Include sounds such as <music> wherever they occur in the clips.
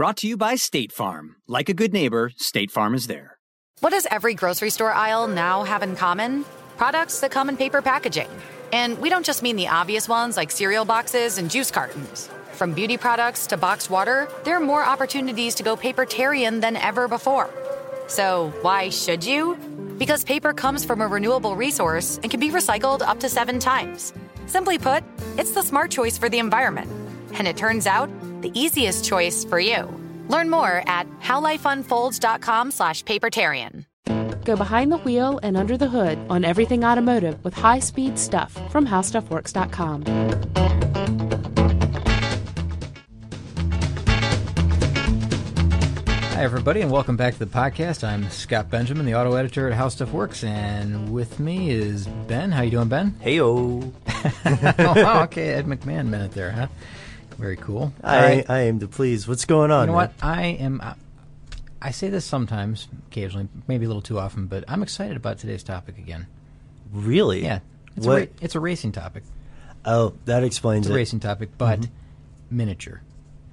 Brought to you by State Farm. Like a good neighbor, State Farm is there. What does every grocery store aisle now have in common? Products that come in paper packaging. And we don't just mean the obvious ones like cereal boxes and juice cartons. From beauty products to boxed water, there are more opportunities to go papertarian than ever before. So, why should you? Because paper comes from a renewable resource and can be recycled up to seven times. Simply put, it's the smart choice for the environment. And it turns out, the easiest choice for you. Learn more at howlifeunfolds.com slash papertarian. Go behind the wheel and under the hood on everything automotive with high-speed stuff from howstuffworks.com. Hi, everybody, and welcome back to the podcast. I'm Scott Benjamin, the auto editor at How Stuff Works, and with me is Ben. How you doing, Ben? Heyo. <laughs> oh, wow, okay, Ed McMahon minute there, huh? Very cool. I right. I aim to please. What's going on? You know man? what? I am. Uh, I say this sometimes, occasionally, maybe a little too often, but I'm excited about today's topic again. Really? Yeah. It's, what? A, ra- it's a racing topic. Oh, that explains it's it. a racing topic, but mm-hmm. miniature.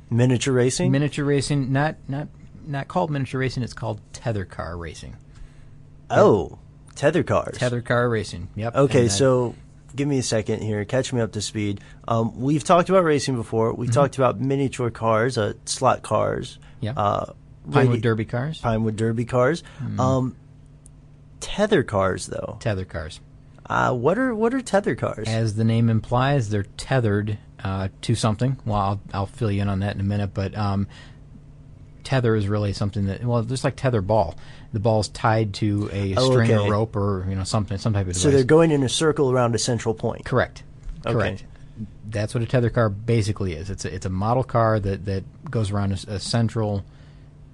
Miniature racing. Miniature racing, not not not called miniature racing. It's called tether car racing. Oh, tether cars. Tether car racing. Yep. Okay, so give me a second here. Catch me up to speed. Um, we've talked about racing before. We mm-hmm. talked about miniature cars, uh, slot cars. Yeah. Uh, Pinewood Derby cars. Pinewood Derby cars. Mm. Um, tether cars, though. Tether cars. Uh, what are what are tether cars? As the name implies, they're tethered uh, to something. Well, I'll, I'll, fill you in on that in a minute. But um, tether is really something that well, just like tether ball. The ball's tied to a oh, string okay. or rope or you know something, some type of device. So they're going in a circle around a central point. Correct. Okay. Correct. That's what a tether car basically is. It's a, it's a model car that, that goes around a, a central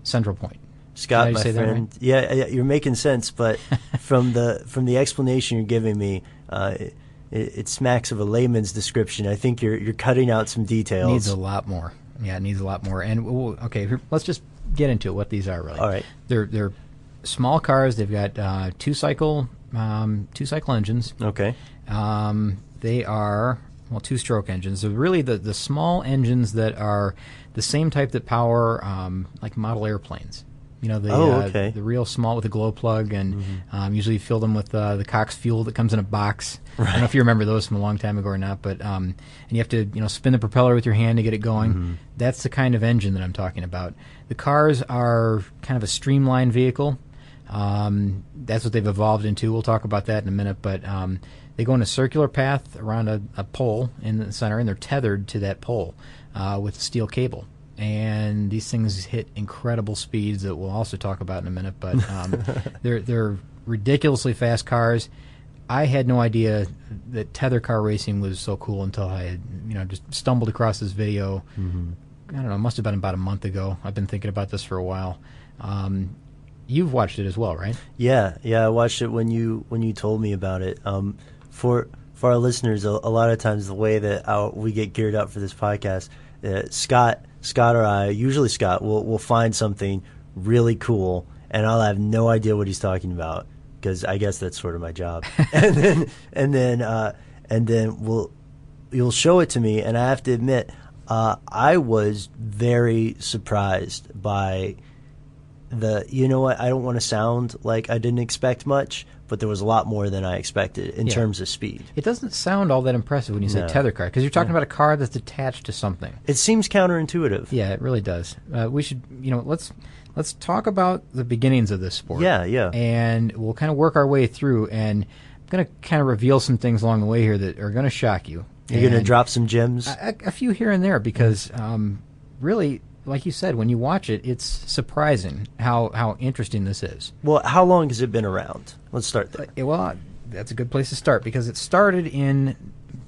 central point. Scott, my friend, right? yeah, yeah, you're making sense. But <laughs> from the from the explanation you're giving me, uh, it, it, smacks of a layman's description. I think you're you're cutting out some details. Needs a lot more. Yeah, it needs a lot more. And we'll, okay, let's just get into it, what these are really. All right. They're they're small cars. They've got uh, two cycle um, two cycle engines. Okay. Um, they are well two stroke engines. They're really the the small engines that are the same type that power um, like model airplanes. You know the oh, uh, the real small with a glow plug, and mm-hmm. um, usually fill them with uh, the Cox fuel that comes in a box. Right. I don't know if you remember those from a long time ago or not, but um, and you have to you know spin the propeller with your hand to get it going. Mm-hmm. That's the kind of engine that I'm talking about. The cars are kind of a streamlined vehicle. Um, that's what they've evolved into. We'll talk about that in a minute, but um, they go in a circular path around a, a, pole in the center, and they're tethered to that pole uh, with steel cable and these things hit incredible speeds that we'll also talk about in a minute. But um, <laughs> they're they're ridiculously fast cars. I had no idea that tether car racing was so cool until I had you know just stumbled across this video. Mm-hmm. I don't know, it must have been about a month ago. I've been thinking about this for a while. Um, you've watched it as well, right? Yeah, yeah, I watched it when you when you told me about it. Um, for for our listeners, a, a, lot of times the way that our, we get geared up for this podcast, uh, Scott Scott or I, usually Scott, will will find something really cool, and I'll have no idea what he's talking about because I guess that's sort of my job. <laughs> and then and then uh, and then we'll you'll show it to me, and I have to admit, uh, I was very surprised by the. You know what? I don't want to sound like I didn't expect much, but there was a lot more than I expected in yeah. terms of speed. It doesn't sound all that impressive when you say no. tether car because you're talking yeah. about a car that's attached to something. It seems counterintuitive. Yeah, it really does. Uh, we should, you know, let's let's talk about the beginnings of this sport. Yeah, yeah. And we'll kind of work our way through, and I'm going to kind of reveal some things along the way here that are going to shock you. You're going to drop some gems. a, a few here and there because um, really, like you said, when you watch it, it's surprising how how interesting this is. well, how long has it been around? Let's start there. Uh, well, that's a good place to start because it started in,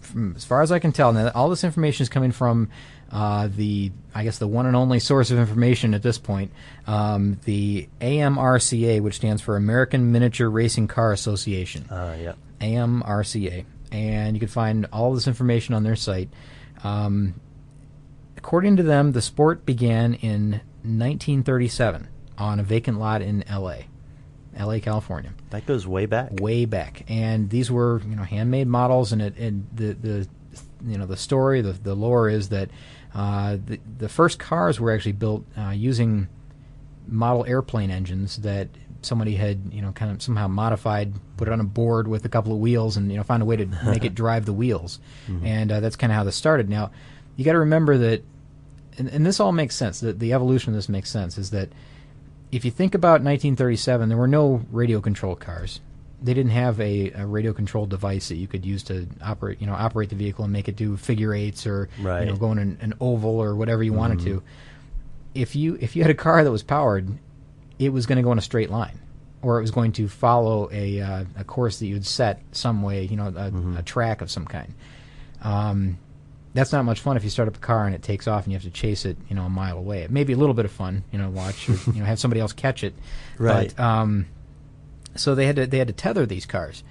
from, as far as I can tell, now all this information is coming from uh, the, I guess, the one and only source of information at this point, um, the AMRCA, which stands for American Miniature Racing Car Association. Uh, yeah. AMRCA, and you can find all this information on their site. Um, according to them, the sport began in 1937 on a vacant lot in L.A., L.A., California, That goes way back. way back. And these were, you know, handmade models, and it, and the the, you know, the story, the the lore is that uh, the the first cars were actually built uh, using model airplane engines that somebody had you know kind of somehow modified, put it on a board with a couple of wheels, and you know found a way to make it <laughs> drive the wheels, and uh, that's kind of how this started. Now, you got to remember that, and, and this all makes sense. That the evolution of this makes sense is that if you think about 1937, there were no radio controlled cars. They didn't have a, a radio controlled device that you could use to operate, you know, operate the vehicle and make it do figure eights or Right. you know go in an, an oval or whatever you wanted to. If you if you had a car that was powered, it was going to go in a straight line, or it was going to follow a uh, a course that you'd set some way, you know, a, a track of some kind. Um, that's not much fun if you start up a car and it takes off and you have to chase it, you know, a mile away. It may be a little bit of fun, you know, watch or <laughs> you know have somebody else catch it. Right. But, um, so they had to they had to tether these cars,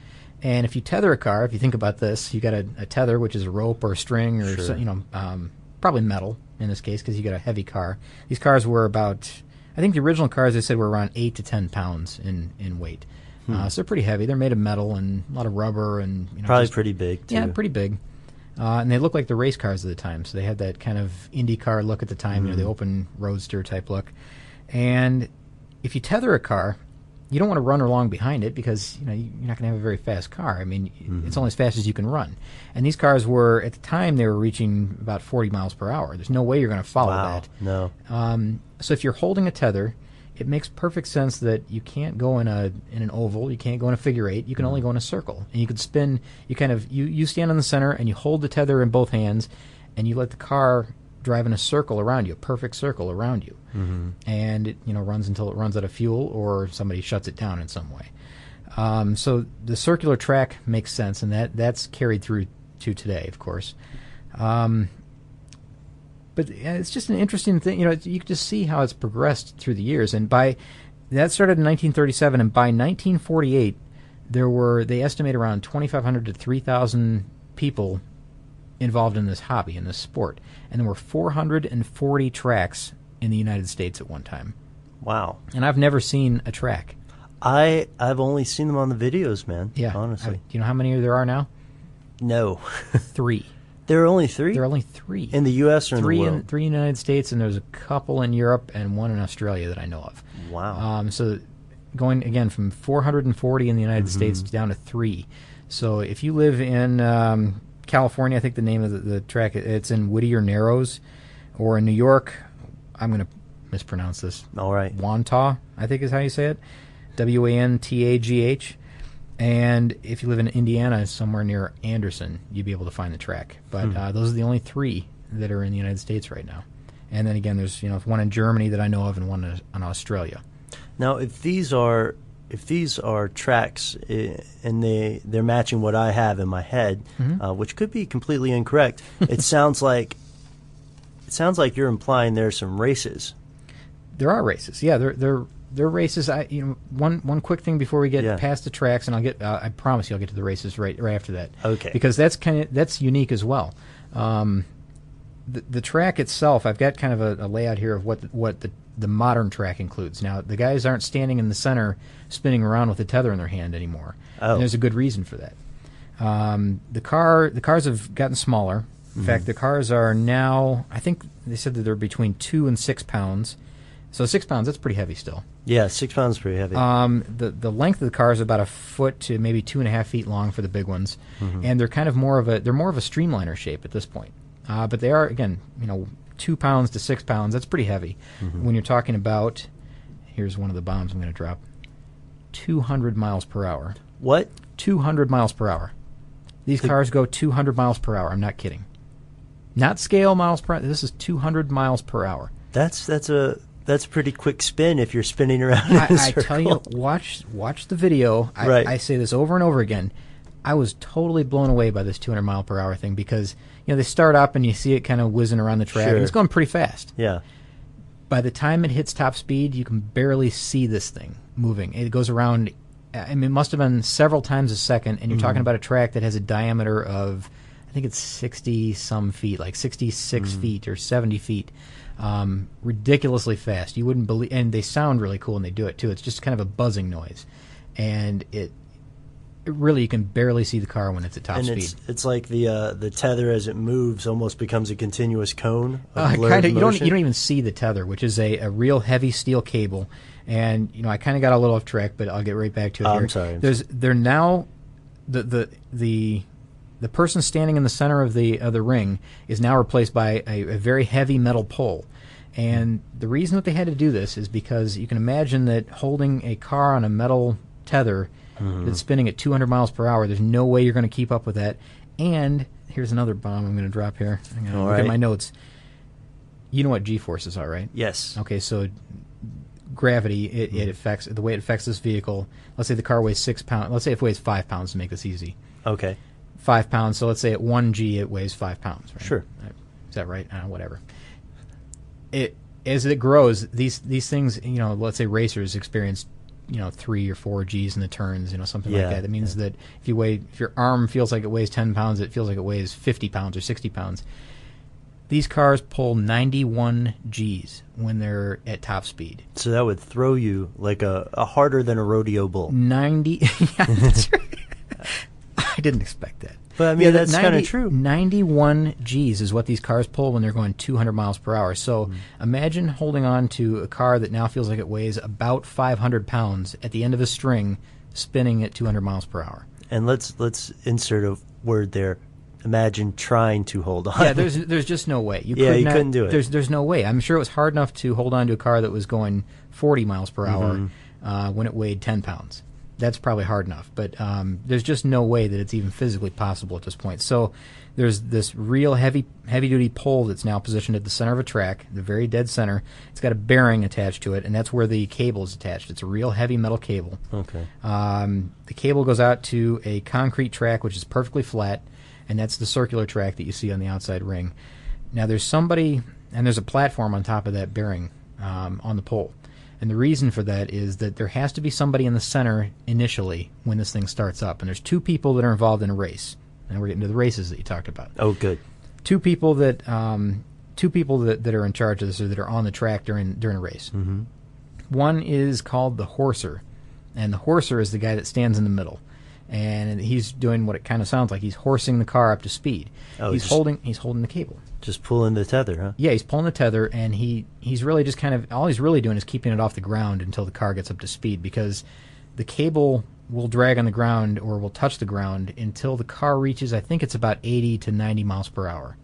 and if you tether a car, if you think about this, you got a, a tether, which is a rope or a string or so, you know, um, probably metal in this case because you got a heavy car. These cars were about, I think the original cars they said were around eight to ten pounds in in weight. Uh, so they're pretty heavy. They're made of metal and a lot of rubber and you know, Probably just- pretty big, too. yeah, pretty big. Uh, and they look like the race cars of the time, so they had that kind of Indy car look at the time, you know, the open roadster type look. And if you tether a car, you don't want to run along behind it because you know you're not going to have a very fast car. I mean, it's only as fast as you can run. And these cars were at the time they were reaching about 40 miles per hour. There's no way you're going to follow Wow. that. No. Um, so if you're holding a tether, it makes perfect sense that you can't go in a in an oval, you can't go in a figure eight, you can only go in a circle, and you could spin. You kind of you you stand on the center and you hold the tether in both hands, and you let the car drive in a circle around you, a perfect circle around you, mm-hmm. and it you know runs until it runs out of fuel or somebody shuts it down in some way. Um, so the circular track makes sense, and that that's carried through to today, of course. Um, but it's just an interesting thing. You know, you can just see how it's progressed through the years. And by that started in 1937, and by 1948, there were they estimate around 2,500 to 3,000 people involved in this hobby in this sport, and there were 440 tracks in the United States at one time. Wow. And I've never seen a track. I I've only seen them on the videos, man. Yeah, Honestly. I- do you know how many there are now? no. <laughs> Three. There are only three There are only three in the US or in three the in world. three in the United States, and there's a couple in Europe and one in Australia that I know of. Wow. Um, so going again from 440 in the United Mm-hmm. States down to three. So if you live in um, California, I think the name of the, the track it's in Whittier Narrows, or in New York, I'm going to mispronounce this. All right. Wantagh, I think is how you say it. W A N T A G H. And if you live in Indiana, somewhere near Anderson, you'd be able to find the track. But Hmm. uh, those are the only three that are in the United States right now. And then again, there's you know one in Germany that I know of, and one in, in Australia. Now, if these are if these are tracks eh, and they they're matching what I have in my head, Mm-hmm. uh, which could be completely incorrect, it <laughs> sounds like it sounds like you're implying there's some races. There are races, yeah. There there there are races. I you know one one quick thing before we get Yeah. past the tracks, and I'll get. Uh, I promise you, I'll get to the races right right after that. Okay. Because that's kind of that's unique as well. Um, the, the track itself, I've got kind of a, a layout here of what the, what the the modern track includes. Now the guys aren't standing in the center spinning around with a tether in their hand anymore. Oh. And there's a good reason for that. Um, the car the cars have gotten smaller. In Mm-hmm. fact, the cars are now I think they said that they're between two and six pounds. So six pounds that's pretty heavy still. Yeah, six pounds is pretty heavy. Um, the the length of the car is about a foot to maybe two and a half feet long for the big ones, and they're kind of more of a they're more of a streamliner shape at this point. Uh, but they are again, you know, two pounds to six pounds. That's pretty heavy when you're talking about here's one of the bombs I'm going to drop. 200 miles per hour. What? 200 miles per hour. These cars go 200 miles per hour. I'm not kidding. Not scale miles per hour. This is 200 miles per hour. That's that's a that's a pretty quick spin if you're spinning around. in a I, I tell you, watch watch the video. I, Right. I say this over and over again. I was totally blown away by this 200 mile per hour thing because you know they start up and you see it kind of whizzing around the track. Sure. And it's going pretty fast. Yeah. By the time it hits top speed, you can barely see this thing moving. It goes around. I mean, it must have been several times a second, and you're mm-hmm. talking about a track that has a diameter of, I think it's 60 some feet, like 66 mm-hmm. feet or 70 feet. Um, ridiculously fast. You wouldn't believe, and they sound really cool when they do it too. It's just kind of a buzzing noise, and it, it really you can barely see the car when it's at top and speed. it's it's like the uh, the tether as it moves almost becomes a continuous cone. Of Uh, kind of. You don't. You don't even see the tether, which is a, a real heavy steel cable. And you know, I kind of got a little off track, but I'll get right back to it. Oh, here. I'm sorry, I'm There's they're now the the the the person standing in the center of the of the ring is now replaced by a, a very heavy metal pole. And the reason that they had to do this is because you can imagine that holding a car on a metal tether Mm-hmm. that's spinning at 200 miles per hour, there's no way you're going to keep up with that. And here's another bomb I'm going to drop here. I'm going to look at my notes. You know what G forces are, right? Yes. Okay, so gravity it, Mm-hmm. it affects the way it affects this vehicle. Let's say the car weighs six pounds. Let's say it weighs five pounds to make this easy. Okay. Five pounds. So let's say at one G it weighs five pounds. Right? Sure. Is that right? Uh, whatever. It as it grows, these these things, you know, let's say racers experience, you know, three or four G's in the turns, you know, something Yeah, like that. That means that if you weigh, if your arm feels like it weighs ten pounds, it feels like it weighs fifty pounds or sixty pounds. These cars pull 91 G's when they're at top speed. So that would throw you like a, a harder than a rodeo bull. 90. <laughs> yeah, that's <laughs> right. Didn't expect that. But I mean, Yeah, that's that kind of true. 91 G's is what these cars pull when they're going 200 miles per hour. So Mm-hmm. imagine holding on to a car that now feels like it weighs about 500 pounds at the end of a string, spinning at 200 miles per hour. And let's let's insert a word there. Imagine trying to hold on. Yeah, <laughs> there's there's just no way. You Yeah, could you not- couldn't do it. There's there's no way. I'm sure it was hard enough to hold on to a car that was going 40 miles per hour Mm-hmm. uh, when it weighed 10 pounds. That's probably hard enough, but um, there's just no way that it's even physically possible at this point. So there's this real heavy heavy duty pole that's now positioned at the center of a track, the very dead center. It's got a bearing attached to it, and that's where the cable is attached. It's a real heavy metal cable. okay. Um, the cable goes out to a concrete track, which is perfectly flat, and that's the circular track that you see on the outside ring. Now, there's somebody, and there's a platform on top of that bearing um, on the pole. And the reason for that is that there has to be somebody in the center initially when this thing starts up. And there's two people that are involved in a race. And we're getting to the races that you talked about Oh, good. two people that um, two people that, that are in charge of this or that are on the track during during a race. Mm-hmm. One is called the horser, and the horser is the guy that stands in the middle, and he's doing what it kind of sounds like. He's horsing the car up to speed. Oh, he's just- holding he's holding the cable. Just pulling the tether, huh? Yeah, he's pulling the tether, and he he's really just kind of all he's really doing is keeping it off the ground until the car gets up to speed because the cable will drag on the ground or will touch the ground until the car reaches I think it's about 80 to 90 miles per hour.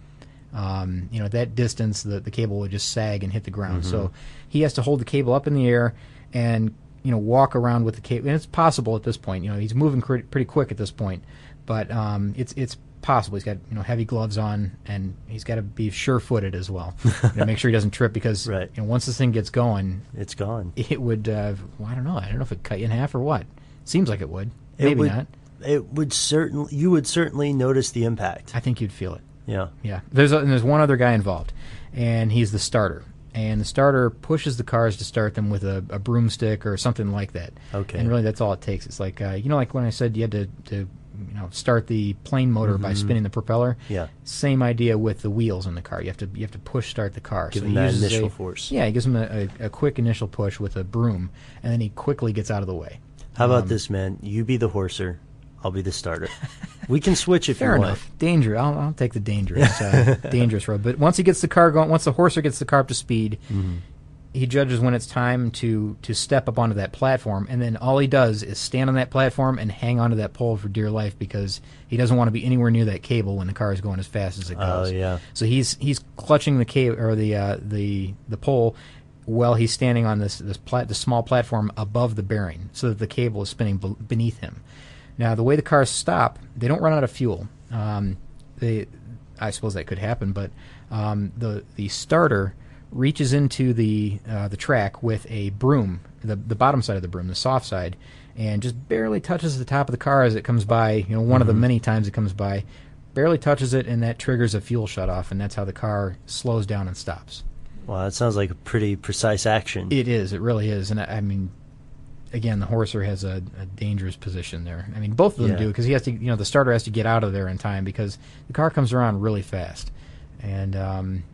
Um, you know, at that distance, the, the cable would just sag and hit the ground. So he has to hold the cable up in the air and, you know, walk around with the cable. And it's possible at this point. You know, he's moving cr- pretty quick at this point. But um, it's it's possible. He's got, you know, heavy gloves on and he's got to be sure-footed as well. <laughs> you know, make sure he doesn't trip because, Right. you know, once this thing gets going, It's gone. it would, uh, well, I don't know. I don't know if it cut you in half or what. Seems like it would. It Maybe would, not. It would certainly. You would certainly notice the impact. I think you'd feel it. Yeah. Yeah, there's a, and there's one other guy involved, and he's the starter. And the starter pushes the cars to start them with a, a broomstick or something like that. Okay. And really, that's all it takes. It's like uh, you know, like when I said you had to, to you know start the plane motor by spinning the propeller. Mm-hmm. Yeah. Same idea with the wheels in the car. You have to you have to push start the car. Give so him he that initial a- force. Yeah, he gives him a, a, a quick initial push with a broom, and then he quickly gets out of the way. How Um, about this, man? You be the horser. I'll be the starter. we can switch if Fair you enough. Danger. I'll, I'll take the dangerous, uh, <laughs> dangerous road. But once he gets the car going, once the horser gets the car up to speed, Mm-hmm. He judges when it's time to to step up onto that platform, and then all he does is stand on that platform and hang onto that pole for dear life because he doesn't want to be anywhere near that cable when the car is going as fast as it goes. Oh, goes. yeah. So he's he's clutching the cable or the uh, the the pole. while he's standing on this this, plat- this small platform above the bearing, so that the cable is spinning be- beneath him. Now, the way the cars stop, they don't run out of fuel. Um, they, I suppose that could happen, but um, the the starter reaches into the uh, the track with a broom, the the bottom side of the broom, the soft side, and just barely touches the top of the car as it comes by. You know, one of the many times it comes by, barely touches it, and that triggers a fuel shutoff, and that's how the car slows down and stops. Wow, that sounds like a pretty precise action. It is. It really is. And I, I mean, again, the horser has a, a dangerous position there. I mean, both of them Yeah. do because he has to. You know, the starter has to get out of there in time because the car comes around really fast. And um,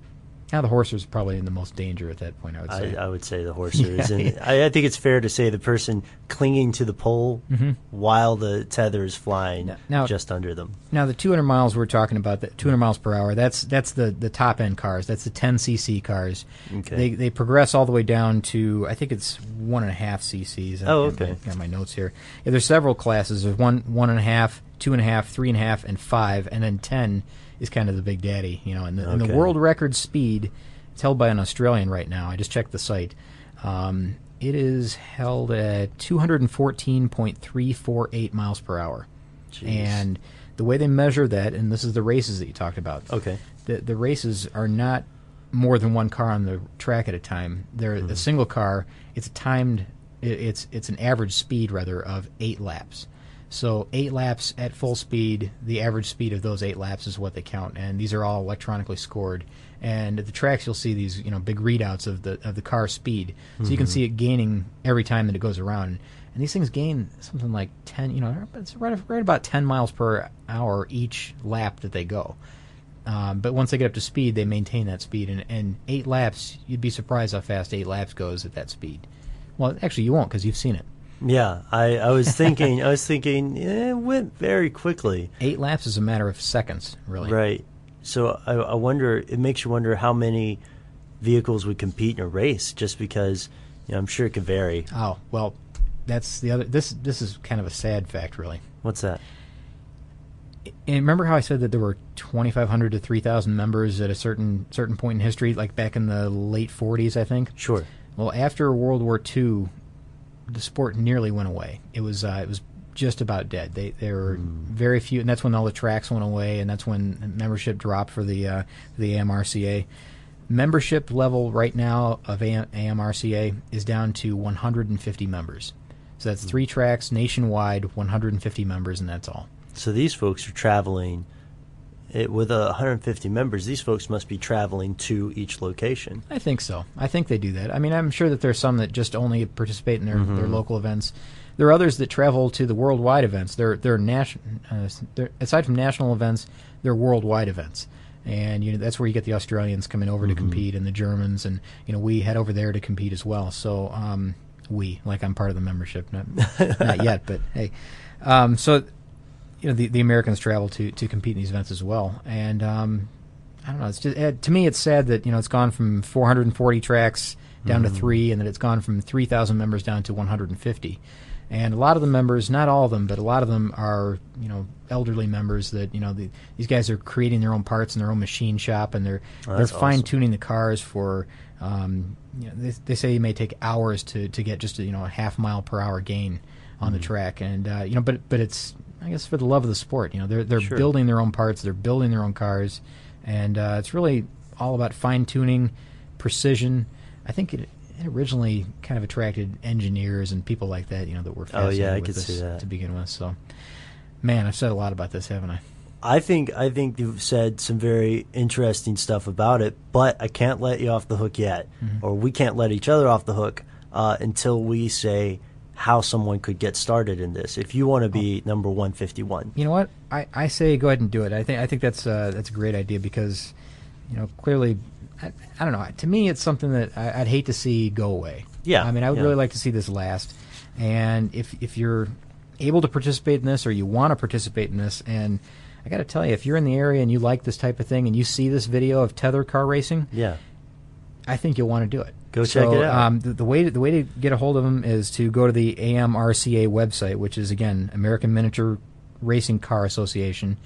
now the horser's probably in the most danger at that point. I would say. I would say the horser is in. I, I think it's fair to say the person clinging to the pole while the tether is flying Mm-hmm. Now- just under them. Now the 200 miles we're talking about, the 200 miles per hour. That's that's the, the top end cars. That's the 10 cc cars. Okay. They they progress all the way down to I think it's one and a half cc's. I- Oh, I- okay. I got my notes here. Yeah, there's several classes. There's one one and a half, two and a half, three and a half, and five, and then 10 is kind of the big daddy. You know, and the, and the world record speed. It's held by an Australian right now. I just checked the site. Um, it is held at 214.348 miles per hour. Jeez. And the way they measure that, and this is the races that you talked about. Okay. The the races are not more than one car on the track at a time. They're a single car. It's a timed. i- It's it's an average speed rather of eight laps. So eight laps at full speed. The average speed of those eight laps is what they count, and these are all electronically scored. And at the tracks, you'll see these you know big readouts of the of the car speed, so you can see it gaining every time that it goes around. And these things gain something like ten, you know, it's right right about ten miles per hour each lap that they go. Um, but once they get up to speed, they maintain that speed. And, and eight laps, you'd be surprised how fast eight laps goes at that speed. Well, actually, you won't because you've seen it. Yeah, I, I was thinking. I was thinking. <laughs> eh, It went very quickly. Eight laps is a matter of seconds, really. Right. So I, I wonder. It makes you wonder how many vehicles would compete in a race, just because. You know, I'm sure it could vary. Oh well, that's the other. This this is kind of a sad fact, really. What's that? And remember how I said that there were 2,500 to 3,000 members at a certain certain point in history, like back in the late 40s, I think. Sure. Well, after World War II, the sport nearly went away. It was uh, it was just about dead. They there were very few, and that's when all the tracks went away, and that's when membership dropped for the uh, the AMRCA. Membership level right now of AM- AMRCA is down to 150 members. So that's three tracks nationwide, 150 members, and that's all. So these folks are traveling. It, with uh, 150 members, these folks must be traveling to each location. I think so. I think they do that. I mean, I'm sure that there's some that just only participate in their, their local events. There are others that travel to the worldwide events. They're they're national. Uh, they're, aside from national events, they're worldwide events, and you know that's where you get the Australians coming over to compete, and the Germans, and you know we head over there to compete as well. So um, we, like I'm part of the membership, not not <laughs> yet, but hey, um, so you know the, the Americans travel to, to compete in these events as well, and um, I don't know. It's just uh, to me, it's sad that you know it's gone from 440 tracks down to three, and that it's gone from 3,000 members down to 150. And a lot of the members, not all of them, but a lot of them are you know elderly members that you know the, these guys are creating their own parts in their own machine shop, and they're Oh, they're fine tuning the cars for. Um, you know, they, they say it may take hours to, to get just a, you know a half mile per hour gain on the track, and uh, you know, but but it's I guess for the love of the sport. You know, they're they're Sure. building their own parts, they're building their own cars, and uh, it's really all about fine tuning, precision. I think it, it originally kind of attracted engineers and people like that. You know, that were Oh, yeah, fascinated I with could this see that. to begin with. So, man, I've said a lot about this, haven't I? I think I think you've said some very interesting stuff about it, but I can't let you off the hook yet, Mm-hmm. or we can't let each other off the hook uh, until we say how someone could get started in this. If you want to be Oh. number one fifty one, You know what? I, I say go ahead and do it. I think I think that's uh, that's a great idea because, you know, clearly, I, I don't know. To me, it's something that I, I'd hate to see go away. Yeah, I mean, I would yeah. really like to see this last. And if if you're able to participate in this or you want to participate in this, and I got to tell you, if you're in the area and you like this type of thing and you see this video of tether car racing, yeah, I think you'll want to do it. Go So, check it out. Um, the, the way to, the way to get a hold of them is to go to the AMRCA website, which is again American Miniature Racing Car Association.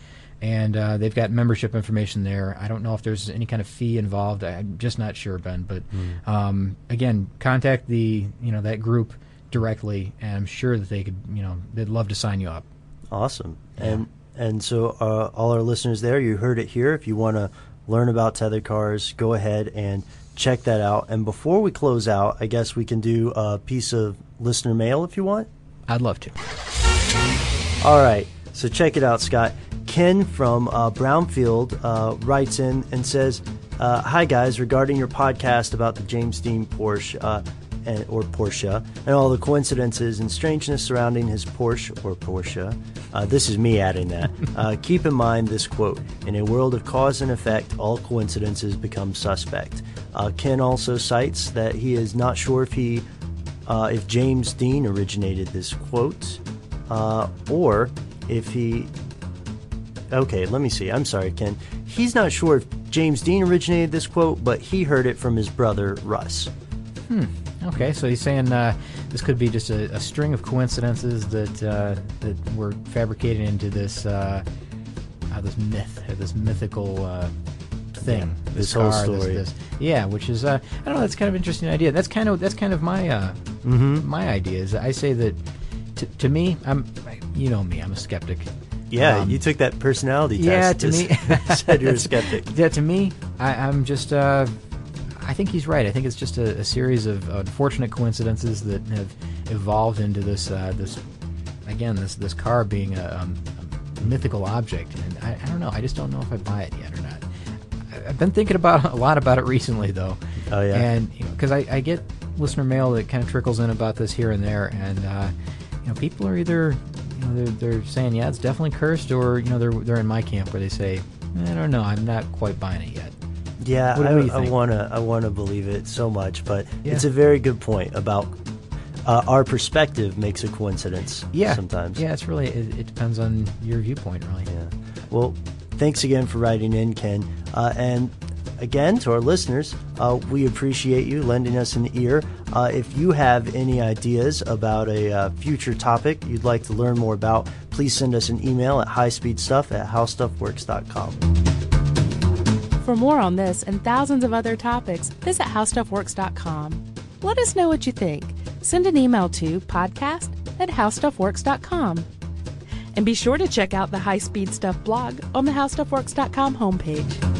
and uh, they've got membership information there. I don't know if there's any kind of fee involved. I'm just not sure, Ben. But um, again, contact the you know that group directly, and I'm sure that they could you know they'd love to sign you up. Awesome. And and so uh, all our listeners there, you heard it here. If you want to learn about tether cars, go ahead and check that out. And before we close out, I guess we can do a piece of listener mail if you want. I'd love to. All right. So check it out, Scott. Ken from uh, Brownfield uh, writes in and says, uh, "Hi guys, regarding your podcast about the James Dean Porsche." Uh, and, or Porsche, and all the coincidences and strangeness surrounding his Porsche or Porsche. Uh, this is me adding that. <laughs> Uh, keep in mind this quote In a world of cause and effect, all coincidences become suspect. Uh, Ken also cites that he is not sure if he, uh, if James Dean originated this quote, uh, or if he. Okay, let me see. I'm sorry, Ken. He's not sure if James Dean originated this quote, but he heard it from his brother Russ. Hmm. Okay, so he's saying uh, this could be just a, a string of coincidences that uh, that were fabricated into this uh, this myth, this mythical thing. Yeah, this whole story. This, yeah, which is uh, I don't know. That's kind of an interesting idea. That's kind of that's kind of my uh, Mm-hmm. my idea. Is I say that t- to me, I'm you know me, I'm a skeptic. Yeah, Um, you took that personality yeah, test. to me, <laughs> said you're a skeptic. <laughs> Yeah, to me, I, I'm just. Uh, I think he's right. I think it's just a, a series of unfortunate coincidences that have evolved into this. Uh, this again, this this car being a, um, a mythical object, and I, I don't know. I just don't know if I buy it yet or not. I- I've been thinking about <laughs> a lot about it recently, though. Oh, yeah? and because I, I get listener mail that kind of trickles in about this here and there, and uh, you know, people are either you know they're, they're saying yeah, it's definitely cursed, or you know they're they're in my camp where they say I don't know, I'm not quite buying it yet. Yeah, What- I, what do I wanna I wanna believe it so much, but Yeah. it's a very good point about uh, our perspective makes a coincidence. Yeah, sometimes. Yeah, it's really it, it depends on your viewpoint, really. Yeah. Well, thanks again for writing in, Ken. Uh, and again, to our listeners, uh, we appreciate you lending us an ear. Uh, if you have any ideas about a uh, future topic you'd like to learn more about, please send us an email at highspeedstuff at howstuffworks.com. For more on this and thousands of other topics, visit howstuffworks.com. Let us know what you think. Send an email to podcast at howstuffworks.com. And be sure to check out the High Speed Stuff blog on the howstuffworks.com homepage.